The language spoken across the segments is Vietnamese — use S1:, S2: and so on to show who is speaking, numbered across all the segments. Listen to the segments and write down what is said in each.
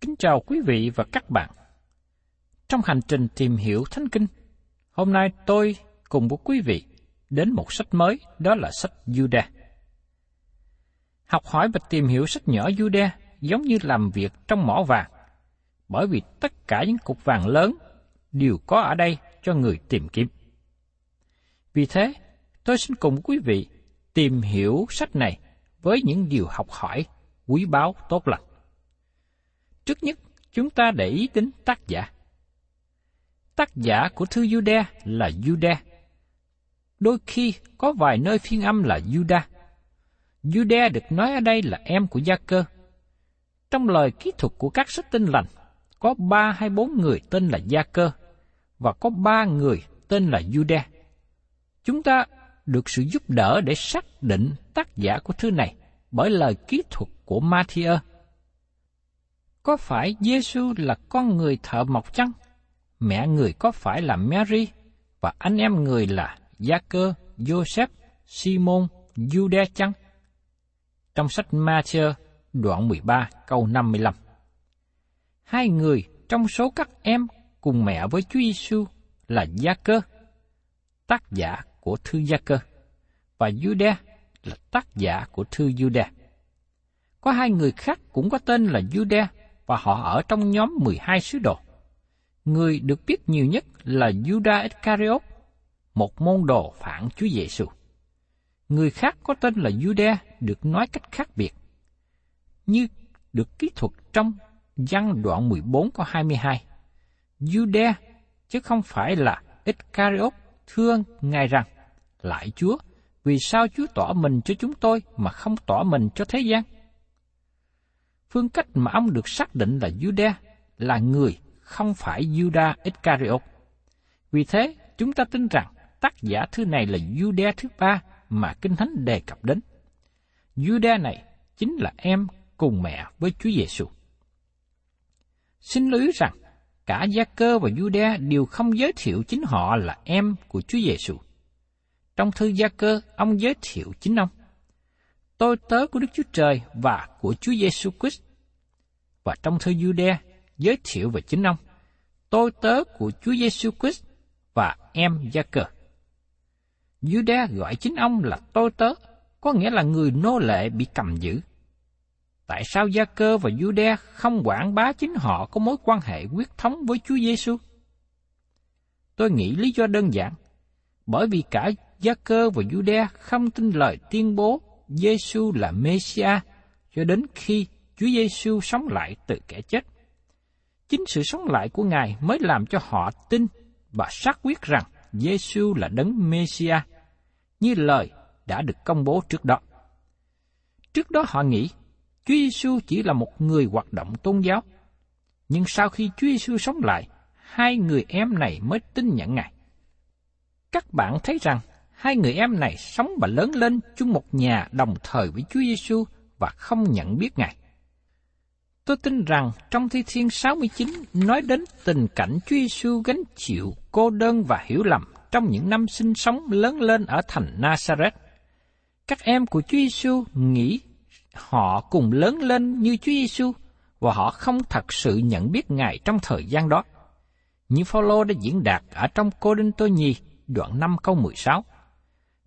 S1: Kính chào quý vị và các bạn. Trong hành trình tìm hiểu Thánh Kinh, hôm nay tôi cùng với quý vị đến một sách mới, đó là sách Judah. Học hỏi và tìm hiểu sách nhỏ Judah giống như làm việc trong mỏ vàng, bởi vì tất cả những cục vàng lớn đều có ở đây cho người tìm kiếm. Vì thế, tôi xin cùng quý vị tìm hiểu sách này với những điều học hỏi quý báu tốt lành. Trước nhất, chúng ta để ý đến tác giả. Tác giả của thư Juda là Juda. Đôi khi có vài nơi phiên âm là Juda. Juda được nói ở đây là em của Gia Cơ. Trong lời kỹ thuật của các sách tinh lành, có ba hay bốn người tên là Gia Cơ, và có ba người tên là Juda. Chúng ta được sự giúp đỡ để xác định tác giả của thư này bởi lời kỹ thuật của Matthew. Có phải Giêsu là con người thợ mộc chăng? Mẹ người có phải là Mary và anh em người là Gia-cơ, Joseph, Simon, Jude chăng? Trong sách Matthew đoạn 13 câu 55. Hai người trong số các em cùng mẹ với Chúa Giêsu là Gia-cơ, tác giả của thư Gia-cơ, và Jude là tác giả của thư Jude. Có hai người khác cũng có tên là Jude và họ ở trong nhóm 12 sứ đồ. Người được biết nhiều nhất là Judas Iscariot, một môn đồ phản Chúa Giêsu. Người khác có tên là Judah được nói cách khác biệt, như được kỹ thuật trong văn đoạn 14 câu 22. Judah chứ không phải là Iscariot thương Ngài rằng, lại Chúa, vì sao Chúa tỏ mình cho chúng tôi mà không tỏ mình cho thế gian? Phương cách mà ông được xác định là Judah là người không phải Juda Iscariot. Vì thế, chúng ta tin rằng tác giả thư này là Judah thứ ba mà Kinh Thánh đề cập đến. Judah này chính là em cùng mẹ với Chúa Giêsu. Xin lưu ý rằng, cả Gia Cơ và Judah đều không giới thiệu chính họ là em của Chúa Giêsu. Trong thư Gia Cơ, ông giới thiệu chính ông. Tôi tớ của Đức Chúa Trời và của Chúa Giêsu Christ. Và trong thư Jude giới thiệu về chính ông. Tôi tớ của Chúa Giêsu Christ và em Gia Cơ. Jude gọi chính ông là tôi tớ, có nghĩa là người nô lệ bị cầm giữ. Tại sao Gia Cơ và Jude không quảng bá chính họ có mối quan hệ quyết thống với Chúa Giêsu? Tôi nghĩ lý do đơn giản, bởi vì cả Gia Cơ và Jude không tin lời tuyên bố Giêsu là Messiah cho đến khi Chúa Giêsu sống lại từ kẻ chết. Chính sự sống lại của Ngài mới làm cho họ tin và xác quyết rằng Giêsu là đấng Messiah, như lời đã được công bố trước đó. Trước đó họ nghĩ Chúa Giêsu chỉ là một người hoạt động tôn giáo. Nhưng sau khi Chúa Giêsu sống lại, hai người em này mới tin nhận Ngài. Các bạn thấy rằng hai người em này sống và lớn lên chung một nhà đồng thời với Chúa Giêsu và không nhận biết Ngài. Tôi tin rằng trong Thi Thiên 69 nói đến tình cảnh Chúa Giêsu gánh chịu cô đơn và hiểu lầm trong những năm sinh sống lớn lên ở thành Nazareth. Các em của Chúa Giêsu nghĩ họ cùng lớn lên như Chúa Giêsu và họ không thật sự nhận biết Ngài trong thời gian đó. Như Phaolô đã diễn đạt ở trong Cô Đinh Tô Nhi, đoạn 5 câu 16.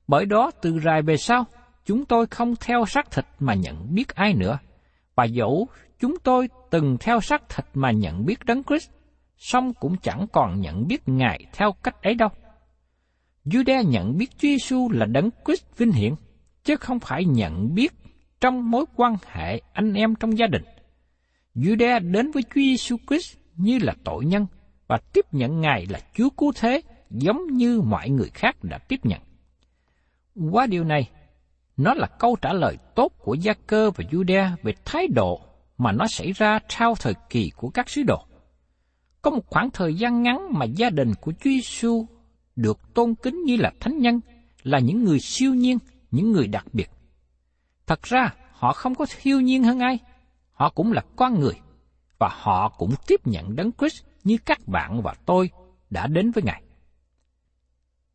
S1: Bởi đó từ rài về sau, chúng tôi không theo xác thịt mà nhận biết ai nữa. Và dẫu chúng tôi từng theo xác thịt mà nhận biết Đấng Christ, song cũng chẳng còn nhận biết Ngài theo cách ấy đâu. Jude nhận biết Chúa Giêsu là Đấng Christ vinh hiển, chứ không phải nhận biết trong mối quan hệ anh em trong gia đình. Jude đến với Chúa Giêsu Christ như là tội nhân và tiếp nhận Ngài là Chúa cứu thế giống như mọi người khác đã tiếp nhận. Qua điều này, nó là câu trả lời tốt của Gia Cơ và Judea về thái độ mà nó xảy ra sau thời kỳ của các sứ đồ. Có một khoảng thời gian ngắn mà gia đình của Chúa Giêsu được tôn kính như là thánh nhân, là những người siêu nhiên, những người đặc biệt. Thật ra, họ không có siêu nhiên hơn ai. Họ cũng là con người, và họ cũng tiếp nhận Đấng Christ như các bạn và tôi đã đến với Ngài.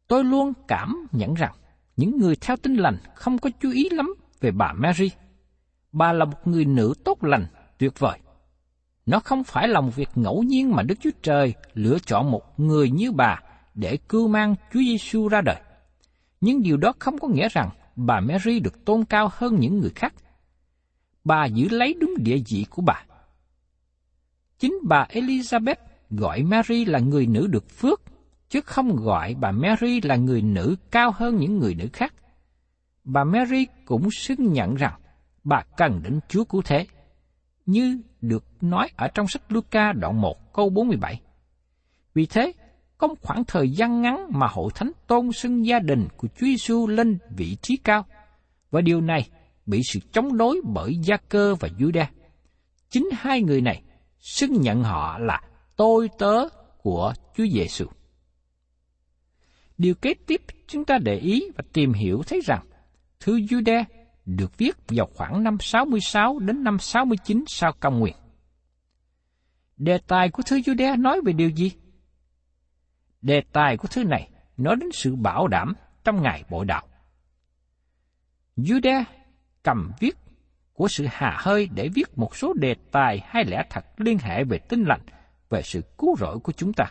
S1: Tôi luôn cảm nhận rằng những người theo tinh lành không có chú ý lắm về bà Mary. Bà là một người nữ tốt lành, tuyệt vời. Nó không phải là một việc ngẫu nhiên mà Đức Chúa Trời lựa chọn một người như bà để cưu mang Chúa Giêsu ra đời. Nhưng điều đó không có nghĩa rằng bà Mary được tôn cao hơn những người khác. Bà giữ lấy đúng địa vị của bà. Chính bà Elizabeth gọi Mary là người nữ được phước, chứ không gọi bà Mary là người nữ cao hơn những người nữ khác. Bà Mary cũng xưng nhận rằng bà cần đến Chúa cứu thế, như được nói ở trong sách Luca đoạn 1 câu 47. Vì thế, có một khoảng thời gian ngắn mà hội thánh tôn xưng gia đình của Chúa Giêsu lên vị trí cao, và điều này bị sự chống đối bởi Gia Cơ và Juda. Chính hai người này xưng nhận họ là tôi tớ của Chúa Giêsu. Điều kế tiếp chúng ta để ý và tìm hiểu thấy rằng thư Juda được viết vào khoảng năm 66 đến năm 69 sau công nguyên. Đề tài của thư Juda nói về điều gì? Đề tài của thư này nói đến sự bảo đảm trong ngày bội đạo. Jude cầm viết của sự hà hơi để viết một số đề tài hay lẽ thật liên hệ về tinh lành, về sự cứu rỗi của chúng ta.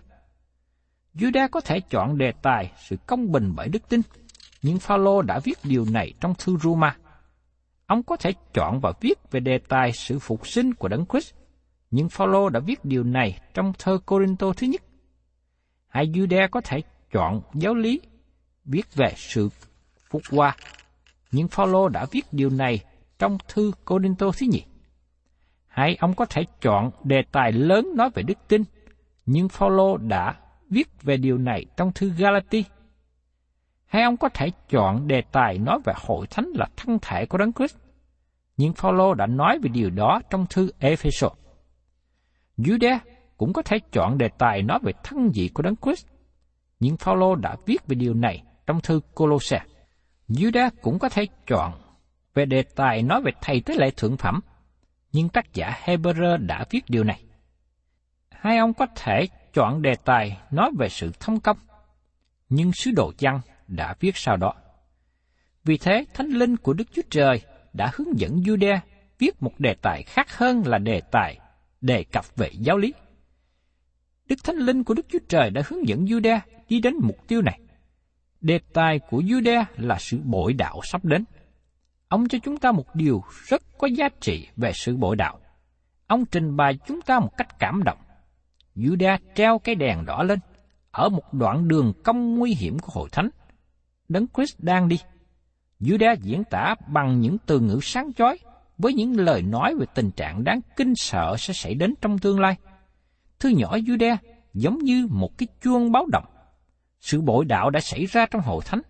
S1: Juda có thể chọn đề tài sự công bình bởi đức tin, nhưng Phaolô đã viết điều này trong thư Roma. Ông có thể chọn và viết về đề tài sự phục sinh của Đấng Christ, nhưng Phaolô đã viết điều này trong thơ Corinto thứ nhất. Hai Juda có thể chọn giáo lý viết về sự phục qua, nhưng Phaolô đã viết điều này trong thư Corinto thứ nhì. Hai ông có thể chọn đề tài lớn nói về đức tin, nhưng Phaolô đã viết về điều này trong thư Galati. Hai ông có thể chọn đề tài nói về hội thánh là thân thể của Đấng Christ, nhưng Phaolô đã nói về điều đó trong thư Ephesos. Jude cũng có thể chọn đề tài nói về thân vị của Đấng Christ. Nhưng Phaolô đã viết về điều này trong thư Colosse. Jude cũng có thể chọn về đề tài nói về thầy tế lễ thượng phẩm, nhưng tác giả Hebrew đã viết điều này. Hai ông có thể chọn đề tài nói về sự thông công, nhưng sứ đồ văn đã viết sau đó. Vì thế, Thánh Linh của Đức Chúa Trời đã hướng dẫn Jude viết một đề tài khác hơn là đề tài đề cập về giáo lý. Đức Thánh Linh của Đức Chúa Trời đã hướng dẫn Jude đi đến mục tiêu này. Đề tài của Jude là sự bội đạo sắp đến. ông cho chúng ta một điều rất có giá trị về sự bội đạo. Ông trình bày chúng ta một cách cảm động. Juda treo cái đèn đỏ lên, ở một đoạn đường công nguy hiểm của hội thánh. Đấng Christ đang đi. Juda diễn tả bằng những từ ngữ sáng chói với những lời nói về tình trạng đáng kinh sợ sẽ xảy đến trong tương lai. Thư nhỏ Juda giống như một cái chuông báo động. Sự bội đạo đã xảy ra trong hội thánh.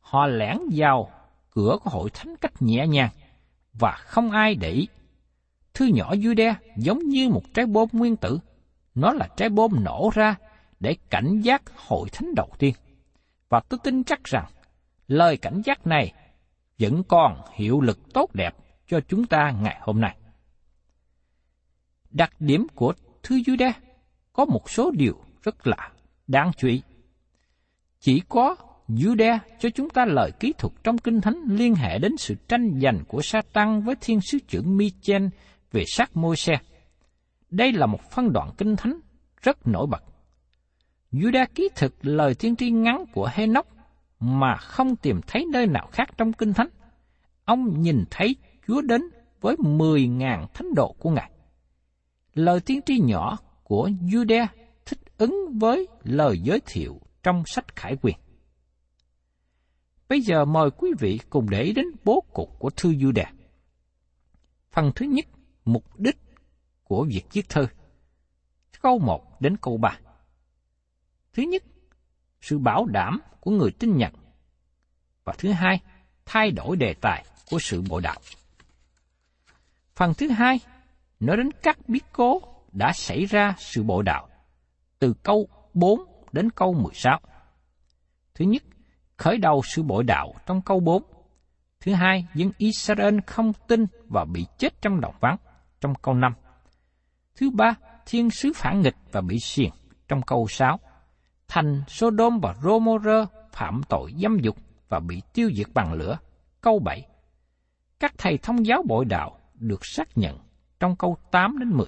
S1: Họ lẻn vào cửa của hội thánh cách nhẹ nhàng và không ai để ý. Thư nhỏ Juda giống như một trái bom nguyên tử. Nó là trái bom nổ ra để cảnh giác hội thánh đầu tiên. Và tôi tin chắc rằng lời cảnh giác này vẫn còn hiệu lực tốt đẹp cho chúng ta ngày hôm nay. Đặc điểm của thư Juda có một số điều rất là đáng chú ý. Chỉ có Juda cho chúng ta lời kỹ thuật trong Kinh Thánh liên hệ đến sự tranh giành của Satan với thiên sứ trưởng Michel về sát môi xe. Đây là một phân đoạn Kinh Thánh rất nổi bật. Juda ký thực lời tiên tri ngắn của Henoch mà không tìm thấy nơi nào khác trong Kinh Thánh. Ông nhìn thấy Chúa đến với 10.000 thánh độ của Ngài. Lời tiên tri nhỏ của Judah thích ứng với lời giới thiệu trong sách Khải Quyền. Bây giờ mời quý vị cùng để ý đến bố cục của thư Judah. Phần thứ nhất, mục đích của việc viết thơ. Câu 1 đến câu 3. Thứ nhất, sự bảo đảm của người tin nhận. Và thứ hai, thay đổi đề tài của sự bộ đạo. Phần thứ hai, nói đến các biến cố đã xảy ra sự bộ đạo, từ câu 4 đến câu 16. Thứ nhất, khởi đầu sự bội đạo trong câu 4. Thứ hai, dân Israel không tin và bị chết trong đồng vắng trong câu 5. Thứ ba, thiên sứ phản nghịch và bị xiềng trong câu 6. Thành Sodom và Gomorrah phạm tội dâm dục và bị tiêu diệt bằng lửa. Câu 7. Các thầy thông giáo bội đạo được xác nhận trong câu 8 đến 10.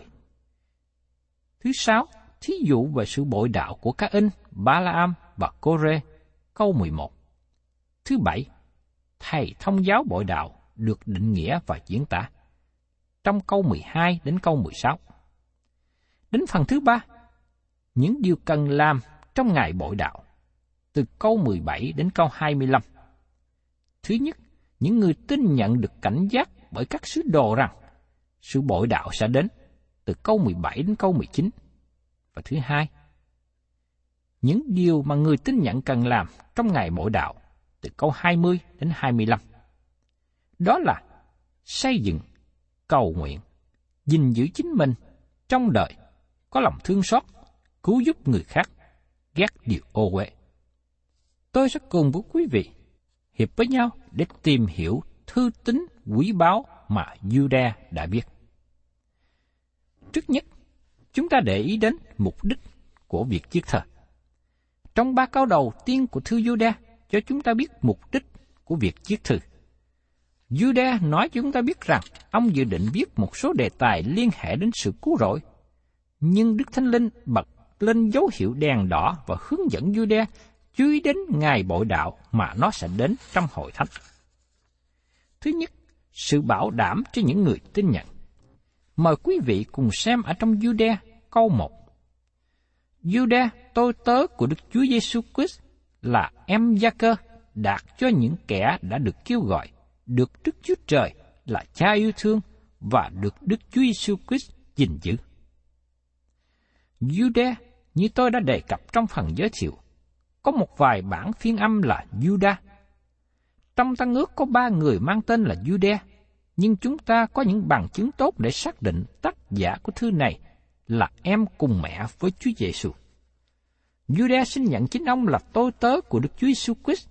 S1: Thứ sáu, thí dụ về sự bội đạo của các in Balaam và Kore, câu 11. Thứ bảy, thầy thông giáo bội đạo được định nghĩa và diễn tả trong câu 12 đến câu 16. Đến phần thứ ba, những điều cần làm trong ngày bội đạo, từ câu 17 đến câu 25. Thứ nhất, những người tin nhận được cảnh giác bởi các sứ đồ rằng sự bội đạo sẽ đến, từ câu 17 đến câu 19. Và thứ hai, những điều mà người tin nhận cần làm trong ngày bội đạo, từ câu 20 đến 25. Đó là xây dựng, cầu nguyện, gìn giữ chính mình trong đời, có lòng thương xót, cứu giúp người khác, ghét điều ô uế. Tôi sẽ cùng với quý vị hiệp với nhau để tìm hiểu thư tín quý báu mà Juda đã viết. Trước nhất, chúng ta để ý đến mục đích của việc viết thờ. Trong ba câu đầu tiên của thư Juda cho chúng ta biết mục đích của việc viết thư. Juda nói chúng ta biết rằng ông dự định viết một số đề tài liên hệ đến sự cứu rỗi. Nhưng Đức Thánh Linh bật lên dấu hiệu đèn đỏ và hướng dẫn Jude chú ý đến ngày bội đạo mà nó sẽ đến trong hội thánh. Thứ nhất, sự bảo đảm cho những người tin nhận. Mời quý vị cùng xem ở trong Jude câu 1. Jude, tôi tớ của Đức Chúa Giêsu Christ là em gia cơ đạt cho những kẻ đã được kêu gọi, được Đức Chúa Trời là cha yêu thương và được Đức Chúa Giêsu Christ gìn giữ. Jude, như tôi đã đề cập trong phần giới thiệu, có một vài bản phiên âm là Juda. Trong tăng ước có ba người mang tên là Jude, nhưng chúng ta có những bằng chứng tốt để xác định tác giả của thư này là em cùng mẹ với Chúa Giêsu. Jude xin nhận chính ông là tôi tớ của Đức Chúa Jesus Christ.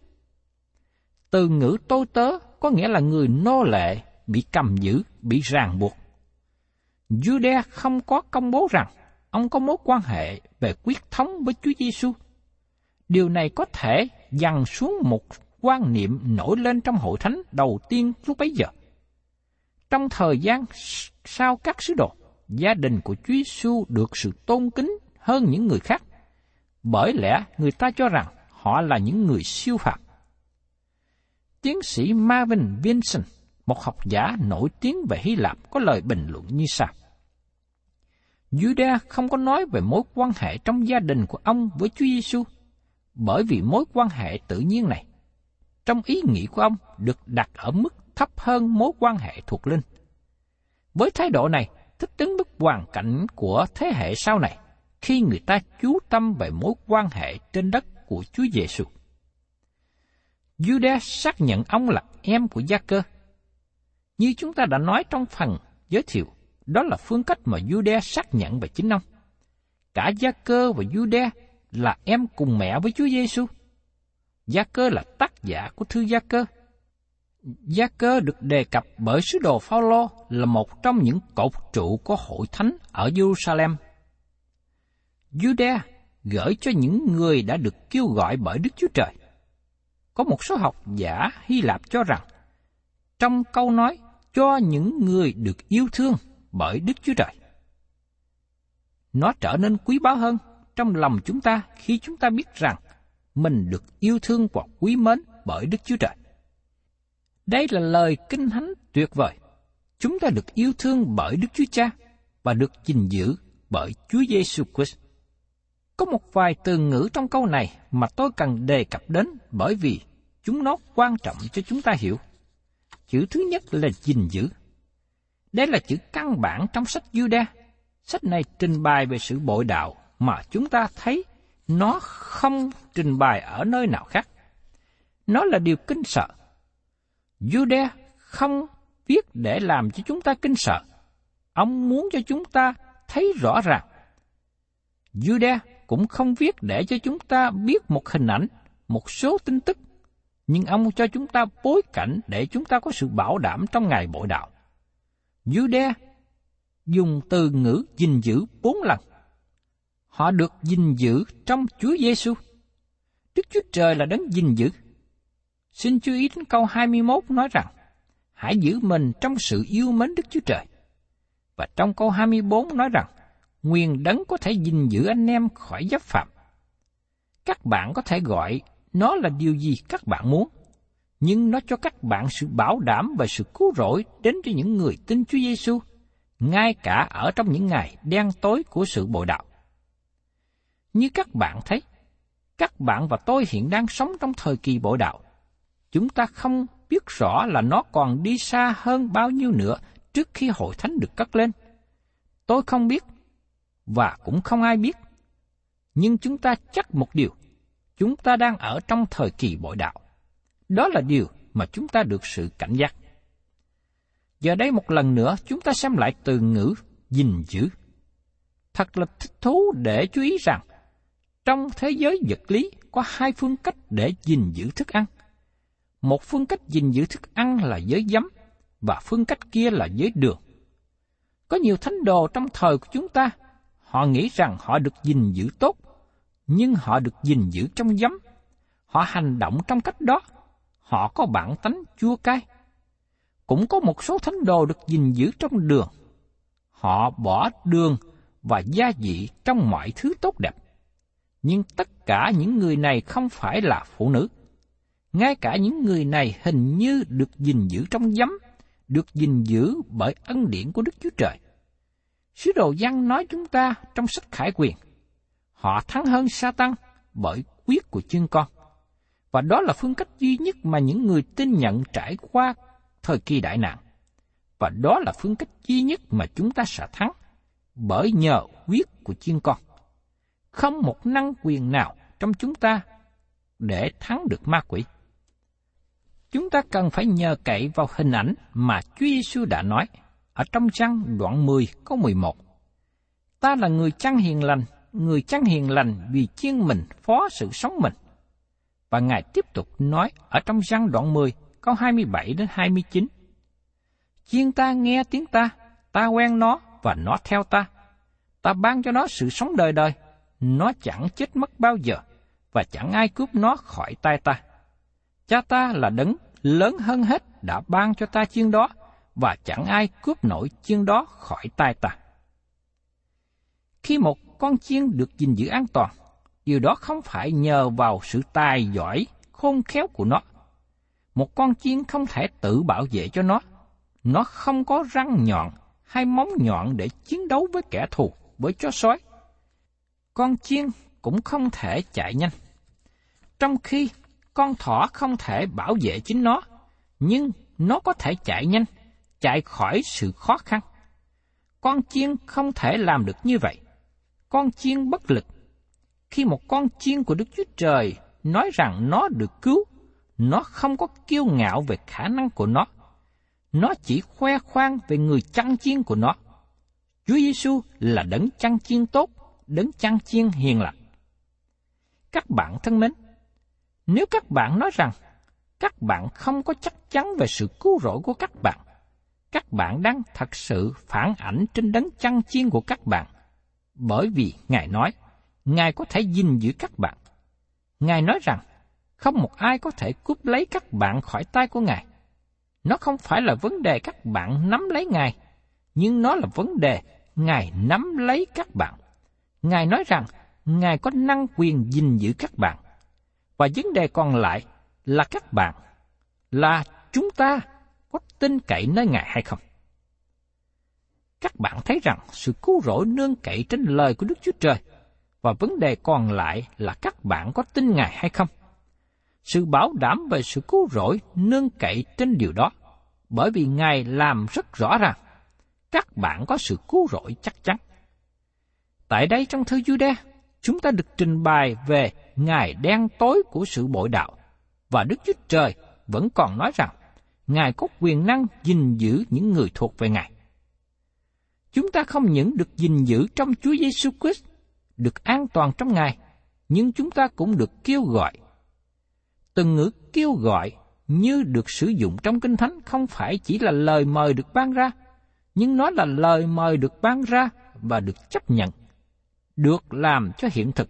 S1: Từ ngữ tôi tớ có nghĩa là người nô lệ, bị cầm giữ, bị ràng buộc. Jude không có công bố rằng ông có mối quan hệ về quyết thống với Chúa Giêsu. Điều này có thể dằn xuống một quan niệm nổi lên trong hội thánh đầu tiên lúc bấy giờ. Trong thời gian sau các sứ đồ, gia đình của Chúa Giêsu được sự tôn kính hơn những người khác bởi lẽ người ta cho rằng họ là những người siêu phàm. Tiến sĩ Marvin Vincent một học giả nổi tiếng về Hy Lạp có lời bình luận như sau. Judah không có nói về mối quan hệ trong gia đình của ông với Chúa Giêsu, bởi vì mối quan hệ tự nhiên này, trong ý nghĩ của ông được đặt ở mức thấp hơn mối quan hệ thuộc linh. Với thái độ này, thích ứng với hoàn cảnh của thế hệ sau này, khi người ta chú tâm về mối quan hệ trên đất của Chúa Giêsu. Judas xác nhận ông là em của Gia Cơ. Như chúng ta đã nói trong phần giới thiệu, đó là phương cách mà Judah xác nhận về chính ông. Cả Gia Cơ và Judah là em cùng mẹ với Chúa Giêsu. Gia Cơ là tác giả của thư Gia Cơ. Gia Cơ được đề cập bởi sứ đồ Phaolô là một trong những cột trụ của hội thánh ở Jerusalem. Judah gửi cho những người đã được kêu gọi bởi Đức Chúa Trời. Có một số học giả Hy Lạp cho rằng, trong câu nói cho những người được yêu thương bởi Đức Chúa Trời. Nó trở nên quý báu hơn trong lòng chúng ta khi chúng ta biết rằng mình được yêu thương và quý mến bởi Đức Chúa Trời. Đây là lời kinh thánh tuyệt vời. Chúng ta được yêu thương bởi Đức Chúa Cha và được gìn giữ bởi Chúa Giêsu Christ. Có một vài từ ngữ trong câu này mà tôi cần đề cập đến bởi vì chúng nó quan trọng cho chúng ta hiểu. Chữ thứ nhất là gìn giữ. Đây là chữ căn bản trong sách Juda. Sách này trình bày về sự bội đạo mà chúng ta thấy nó không trình bày ở nơi nào khác. Nó là điều kinh sợ. Juda không viết để làm cho chúng ta kinh sợ. Ông muốn cho chúng ta thấy rõ ràng. Juda cũng không viết để cho chúng ta biết một hình ảnh, một số tin tức, nhưng ông cho chúng ta bối cảnh để chúng ta có sự bảo đảm trong ngày bội đạo. Jude dùng từ ngữ gìn giữ bốn lần họ được gìn giữ trong Chúa Giêsu. Đức Chúa Trời là đấng gìn giữ. Xin chú ý đến câu 21 nói rằng, hãy giữ mình trong sự yêu mến Đức Chúa Trời. Và trong câu 24 nói rằng, nguyên đấng có thể gìn giữ anh em khỏi giáp phạm. Các bạn có thể gọi nó là điều gì các bạn muốn, nhưng nó cho các bạn sự bảo đảm và sự cứu rỗi đến cho những người tin Chúa Giêsu, ngay cả ở trong những ngày đen tối của sự bội đạo. Như các bạn thấy, các bạn và tôi hiện đang sống trong thời kỳ bội đạo. Chúng ta không biết rõ là nó còn đi xa hơn bao nhiêu nữa trước khi hội thánh được cất lên. Tôi không biết, và cũng không ai biết. Nhưng chúng ta chắc một điều, chúng ta đang ở trong thời kỳ bội đạo. Đó là điều mà chúng ta được sự cảnh giác. Giờ đây một lần nữa chúng ta xem lại từ ngữ gìn giữ. Thật là thích thú để chú ý rằng trong thế giới vật lý có hai phương cách để gìn giữ thức ăn. Một phương cách gìn giữ thức ăn là giới giấm, và phương cách kia là giới đường. Có nhiều thánh đồ trong thời của chúng ta, họ nghĩ rằng họ được gìn giữ tốt, nhưng họ được gìn giữ trong giấm. Họ hành động trong cách đó, họ có bản tánh chua cay. Cũng có một số thánh đồ được gìn giữ trong đường. Họ bỏ đường và gia vị trong mọi thứ tốt đẹp nhưng tất cả những người này không phải là phụ nữ. Ngay cả những người này hình như được gìn giữ trong giấm, được gìn giữ bởi ân điển của Đức Chúa Trời. Sứ đồ văn nói chúng ta trong sách Khải Quyền, họ thắng hơn sa tăng bởi quyết của chương con. Và đó là phương cách duy nhất mà những người tin nhận trải qua thời kỳ đại nạn. Và đó là phương cách duy nhất mà chúng ta sẽ thắng, bởi nhờ quyết của chiên con không một năng quyền nào trong chúng ta để thắng được ma quỷ. Chúng ta cần phải nhờ cậy vào hình ảnh mà Chúa Giêsu đã nói ở trong trang đoạn 10 câu 11. Ta là người chăn hiền lành, người chăn hiền lành vì chiên mình phó sự sống mình. Và Ngài tiếp tục nói ở trong răng đoạn 10 câu 27 đến 29. Chiên ta nghe tiếng ta, ta quen nó và nó theo ta. Ta ban cho nó sự sống đời đời nó chẳng chết mất bao giờ, và chẳng ai cướp nó khỏi tay ta. Cha ta là đấng lớn hơn hết đã ban cho ta chiên đó, và chẳng ai cướp nổi chiên đó khỏi tay ta. Khi một con chiên được gìn giữ an toàn, điều đó không phải nhờ vào sự tài giỏi, khôn khéo của nó. Một con chiên không thể tự bảo vệ cho nó, Nó không có răng nhọn hay móng nhọn để chiến đấu với kẻ thù, với chó sói. Con chiên cũng không thể chạy nhanh. Trong khi con thỏ không thể bảo vệ chính nó, nhưng nó có thể chạy nhanh, chạy khỏi sự khó khăn. Con chiên không thể làm được như vậy. Con chiên bất lực. Khi một con chiên của Đức Chúa Trời nói rằng nó được cứu, nó không có kiêu ngạo về khả năng của nó. Nó chỉ khoe khoang về người chăn chiên của nó. Chúa Giêsu là đấng chăn chiên tốt, đấng chăn chiên hiền lành. Các bạn thân mến, nếu các bạn nói rằng các bạn không có chắc chắn về sự cứu rỗi của các bạn, các bạn đang thật sự phản ảnh trên đấng chăn chiên của các bạn, bởi vì Ngài nói, Ngài có thể gìn giữ các bạn. Ngài nói rằng, không một ai có thể cướp lấy các bạn khỏi tay của Ngài. Nó không phải là vấn đề các bạn nắm lấy Ngài, nhưng nó là vấn đề Ngài nắm lấy các bạn. Ngài nói rằng Ngài có năng quyền gìn giữ các bạn. Và vấn đề còn lại là các bạn, là chúng ta có tin cậy nơi Ngài hay không? Các bạn thấy rằng sự cứu rỗi nương cậy trên lời của Đức Chúa Trời, và vấn đề còn lại là các bạn có tin Ngài hay không? Sự bảo đảm về sự cứu rỗi nương cậy trên điều đó, bởi vì Ngài làm rất rõ ràng, các bạn có sự cứu rỗi chắc chắn. Tại đây trong thư Jude, chúng ta được trình bày về ngày đen tối của sự bội đạo, và Đức Chúa Trời vẫn còn nói rằng Ngài có quyền năng gìn giữ những người thuộc về Ngài. Chúng ta không những được gìn giữ trong Chúa Giêsu Christ, được an toàn trong Ngài, nhưng chúng ta cũng được kêu gọi. Từng ngữ kêu gọi như được sử dụng trong Kinh Thánh không phải chỉ là lời mời được ban ra, nhưng nó là lời mời được ban ra và được chấp nhận, được làm cho hiện thực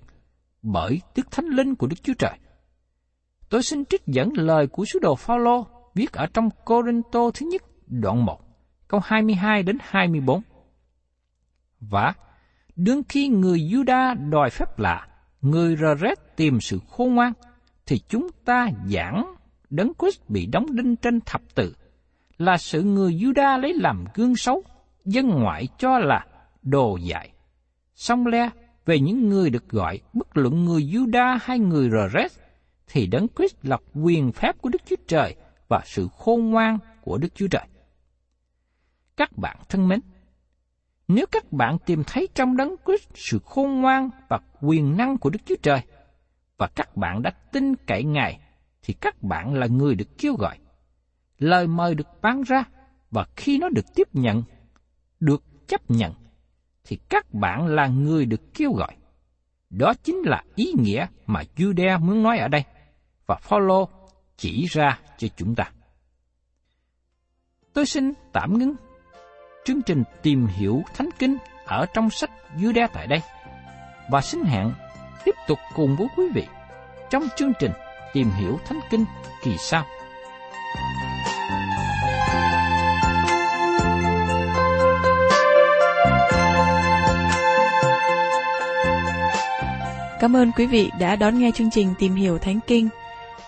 S1: bởi Đức Thánh Linh của Đức Chúa Trời. Tôi xin trích dẫn lời của sứ đồ Phaolô viết ở trong Corinto thứ nhất đoạn 1, câu 22 đến 24. Và đương khi người Juda đòi phép lạ, người Reret tìm sự khôn ngoan, thì chúng ta giảng đấng Christ bị đóng đinh trên thập tự là sự người Juda lấy làm gương xấu, dân ngoại cho là đồ dại. Song le về những người được gọi, bất luận người Juda hay người Reret, thì đấng Christ là quyền phép của Đức Chúa Trời và sự khôn ngoan của Đức Chúa Trời. Các bạn thân mến, nếu các bạn tìm thấy trong đấng Christ sự khôn ngoan và quyền năng của Đức Chúa Trời, và các bạn đã tin cậy Ngài, thì các bạn là người được kêu gọi. Lời mời được bán ra, và khi nó được tiếp nhận, được chấp nhận, thì các bạn là người được kêu gọi. Đó chính là ý nghĩa mà Judea muốn nói ở đây, và Phaolô chỉ ra cho chúng ta. Tôi xin tạm ngưng chương trình tìm hiểu Thánh Kinh ở trong sách Jude tại đây, và xin hẹn tiếp tục cùng với quý vị trong chương trình tìm hiểu Thánh Kinh kỳ sau.
S2: Cảm ơn quý vị đã đón nghe chương trình Tìm hiểu Thánh Kinh.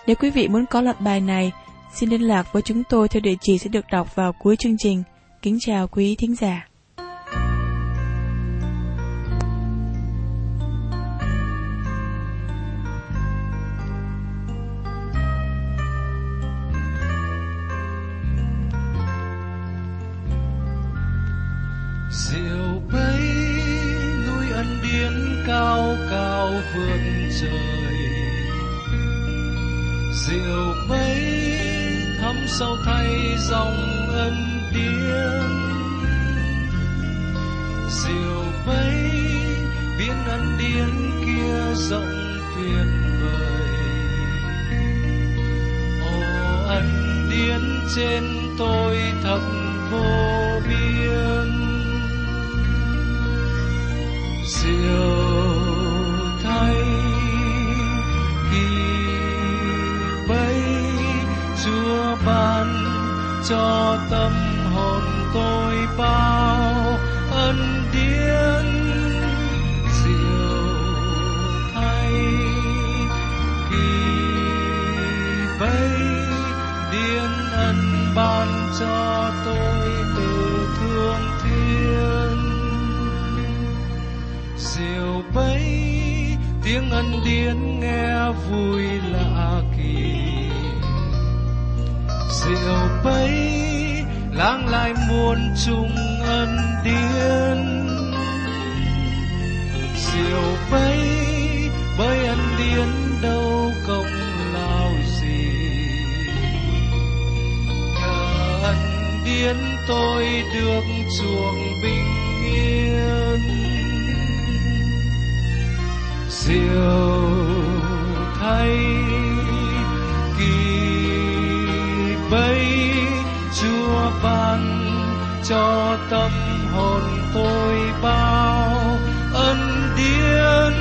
S2: Nếu quý vị muốn có loạt bài này, xin liên lạc với chúng tôi theo địa chỉ sẽ được đọc vào cuối chương trình. Kính chào quý thính giả.
S3: diệu bấy núi ân điển cao cao vượt trời diệu bấy thắm sâu thay dòng ân điên. Diều bay biển ăn điên kia rộng tuyệt vời. Ô ân điên trên tôi thật vô biên. Diều thay khi bay chúa ban cho tâm tôi bao ân điển diệu thay. Kỳ vây điển ân ban cho tôi ai muôn chung ân điển diệu bấy bấy ân điển đâu công lao gì. Nhờ ân điển tôi được chuồng bình yên. Diệu cho tâm hồn tôi bao ân điển.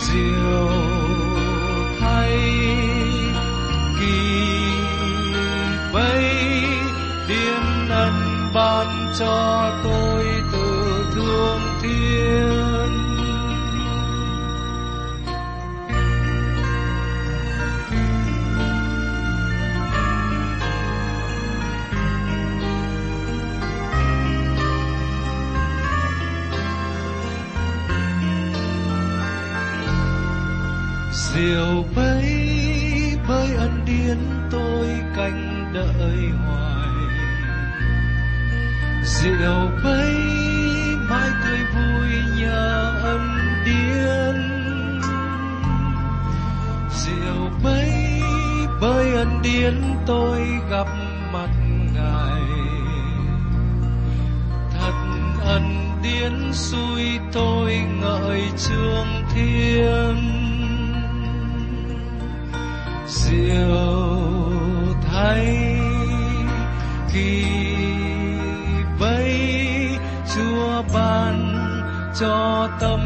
S3: Diệu thay kỳ vây điên ân ban cho tôi. Điển xui tôi ngợi trương thiên. Diệu thay kỳ bấy chúa ban cho tâm